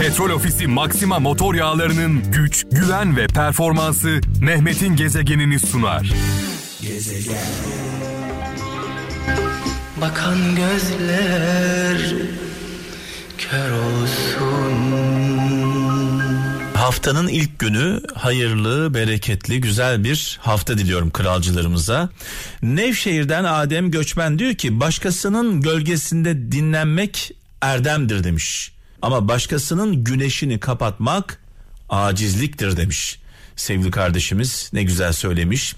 Petrol Ofisi Maxima motor yağlarının güç, güven ve performansı Mehmet'in gezegenini sunar. Gezegen. Bakan gözler kör olsun. Haftanın ilk günü hayırlı, bereketli, güzel bir hafta diliyorum kralcılarımıza. Nevşehir'den Adem Göçmen diyor ki başkasının gölgesinde dinlenmek erdemdir demiş. Ama başkasının güneşini kapatmak acizliktir demiş. Sevgili kardeşimiz ne güzel söylemiş.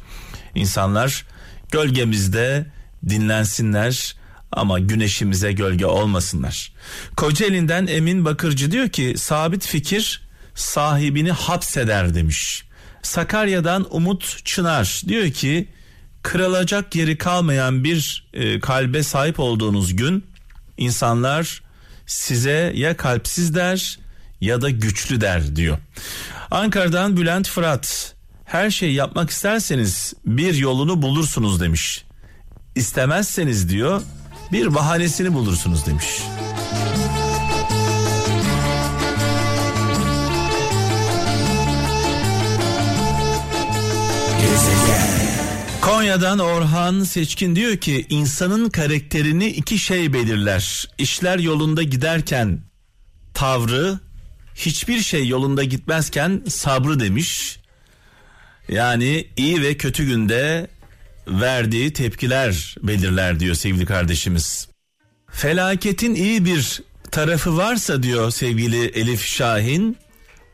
İnsanlar gölgemizde dinlensinler ama güneşimize gölge olmasınlar. Kocaeli'nden Emin Bakırcı diyor ki sabit fikir sahibini hapseder demiş. Sakarya'dan Umut Çınar diyor ki kırılacak yeri kalmayan bir e, kalbe sahip olduğunuz gün insanlar size ya kalpsiz der ya da güçlü der diyor. Ankara'dan Bülent Fırat her şey yapmak isterseniz bir yolunu bulursunuz demiş. İstemezseniz diyor bir bahanesini bulursunuz demiş. Konya'dan Orhan Seçkin diyor ki insanın karakterini iki şey belirler. İşler yolunda giderken tavrı, hiçbir şey yolunda gitmezken sabrı demiş. Yani iyi ve kötü günde verdiği tepkiler belirler diyor sevgili kardeşimiz. Felaketin iyi bir tarafı varsa diyor sevgili Elif Şahin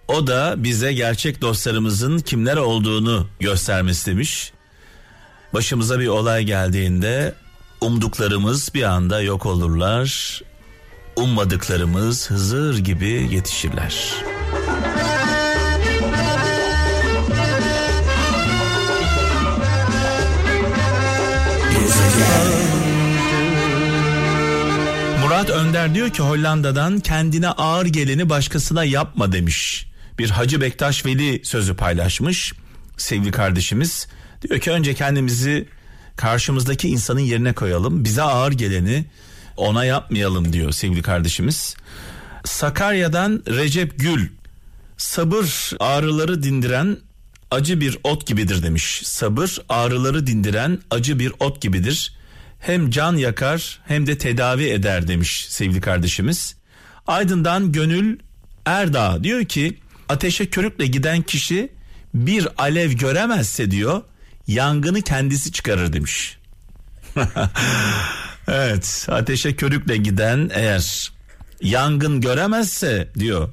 o da bize gerçek dostlarımızın kimler olduğunu göstermesi demiş. Başımıza bir olay geldiğinde umduklarımız bir anda yok olurlar. Ummadıklarımız Hızır gibi yetişirler. Murat Önder diyor ki Hollanda'dan kendine ağır geleni başkasına yapma demiş. Bir Hacı Bektaş Veli sözü paylaşmış sevgili kardeşimiz. Diyor ki önce kendimizi karşımızdaki insanın yerine koyalım. Bize ağır geleni ona yapmayalım diyor sevgili kardeşimiz. Sakarya'dan Recep Gül sabır ağrıları dindiren acı bir ot gibidir demiş. Sabır ağrıları dindiren acı bir ot gibidir. Hem can yakar hem de tedavi eder demiş sevgili kardeşimiz. Aydın'dan Gönül Erdağ diyor ki ateşe körükle giden kişi bir alev göremezse diyor yangını kendisi çıkarır demiş. evet ateşe körükle giden eğer yangın göremezse diyor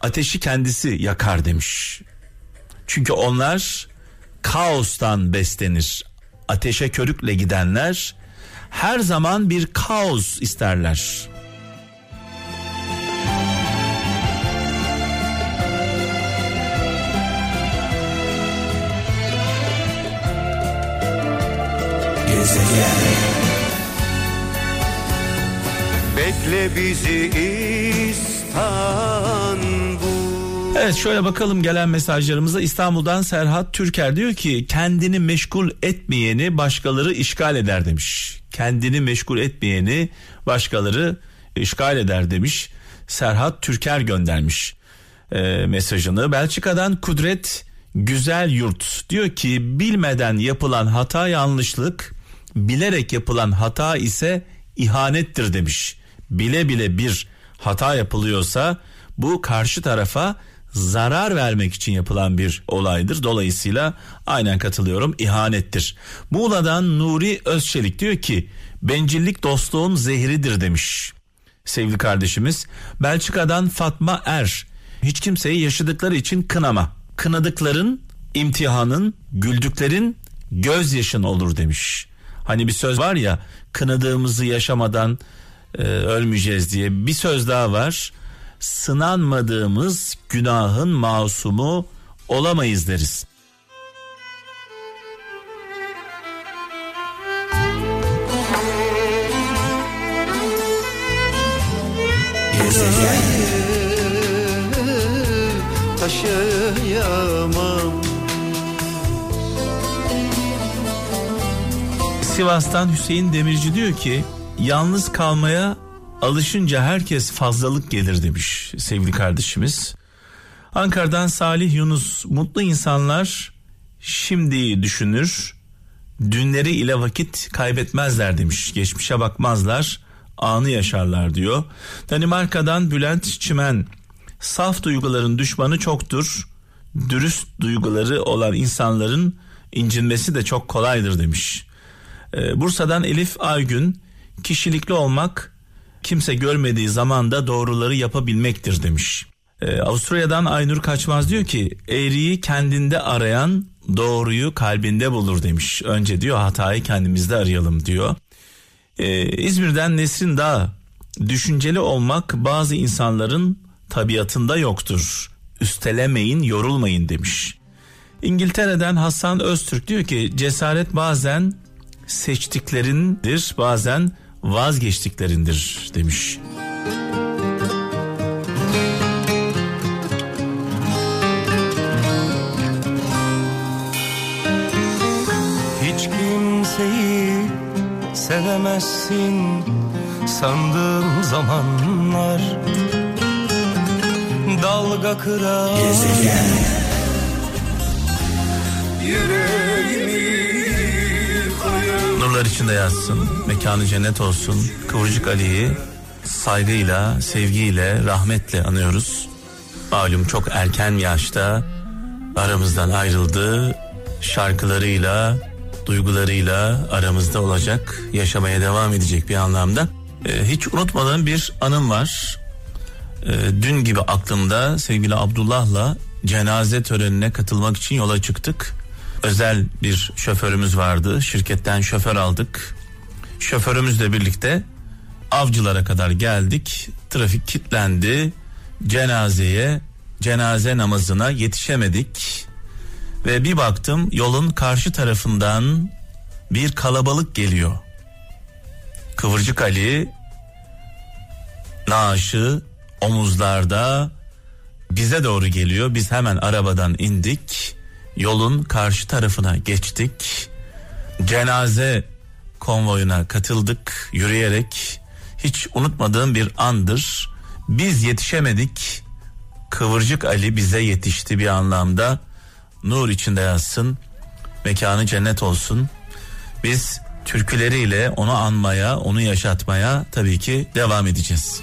ateşi kendisi yakar demiş. Çünkü onlar kaostan beslenir. Ateşe körükle gidenler her zaman bir kaos isterler. Bekle bizi İstanbul. Evet şöyle bakalım gelen mesajlarımıza İstanbul'dan Serhat Türker diyor ki kendini meşgul etmeyeni başkaları işgal eder demiş. Kendini meşgul etmeyeni başkaları işgal eder demiş. Serhat Türker göndermiş e, mesajını. Belçika'dan Kudret Güzel Yurt diyor ki bilmeden yapılan hata yanlışlık bilerek yapılan hata ise ihanettir demiş. Bile bile bir hata yapılıyorsa bu karşı tarafa zarar vermek için yapılan bir olaydır. Dolayısıyla aynen katılıyorum ihanettir. Muğla'dan Nuri Özçelik diyor ki bencillik dostluğun zehridir demiş. Sevgili kardeşimiz Belçika'dan Fatma Er hiç kimseyi yaşadıkları için kınama. Kınadıkların imtihanın güldüklerin gözyaşın olur demiş. Hani bir söz var ya kınadığımızı yaşamadan e, ölmeyeceğiz diye bir söz daha var. Sınanmadığımız günahın masumu olamayız deriz. Taşıyamam Sivas'tan Hüseyin Demirci diyor ki yalnız kalmaya alışınca herkes fazlalık gelir demiş sevgili kardeşimiz. Ankara'dan Salih Yunus mutlu insanlar şimdi düşünür dünleri ile vakit kaybetmezler demiş. Geçmişe bakmazlar anı yaşarlar diyor. Danimarka'dan Bülent Çimen saf duyguların düşmanı çoktur. Dürüst duyguları olan insanların incinmesi de çok kolaydır demiş. Ee, Bursa'dan Elif Aygün kişilikli olmak kimse görmediği zamanda doğruları yapabilmektir demiş. Ee, Avusturya'dan Aynur Kaçmaz diyor ki eğriyi kendinde arayan doğruyu kalbinde bulur demiş. Önce diyor hatayı kendimizde arayalım diyor. Ee, İzmir'den Nesrin Dağ düşünceli olmak bazı insanların tabiatında yoktur. Üstelemeyin yorulmayın demiş. İngiltere'den Hasan Öztürk diyor ki cesaret bazen seçtiklerindir bazen vazgeçtiklerindir demiş. Hiç kimseyi sevemezsin sandığım zamanlar. Dalga kırar Nurlar içinde yatsın, mekanı cennet olsun. Kıvırcık Ali'yi saygıyla, sevgiyle, rahmetle anıyoruz. Malum çok erken yaşta aramızdan ayrıldı. Şarkılarıyla, duygularıyla aramızda olacak, yaşamaya devam edecek bir anlamda. Ee, hiç unutmadığım bir anım var. Ee, dün gibi aklımda sevgili Abdullah'la cenaze törenine katılmak için yola çıktık. Özel bir şoförümüz vardı. Şirketten şoför aldık. Şoförümüzle birlikte avcılara kadar geldik. Trafik kilitlendi. Cenazeye, cenaze namazına yetişemedik. Ve bir baktım yolun karşı tarafından bir kalabalık geliyor. Kıvırcık Ali naaşı omuzlarda bize doğru geliyor. Biz hemen arabadan indik. Yolun karşı tarafına geçtik. Cenaze konvoyuna katıldık yürüyerek. Hiç unutmadığım bir andır. Biz yetişemedik. Kıvırcık Ali bize yetişti bir anlamda. Nur içinde yazsın. Mekanı cennet olsun. Biz türküleriyle onu anmaya, onu yaşatmaya tabii ki devam edeceğiz.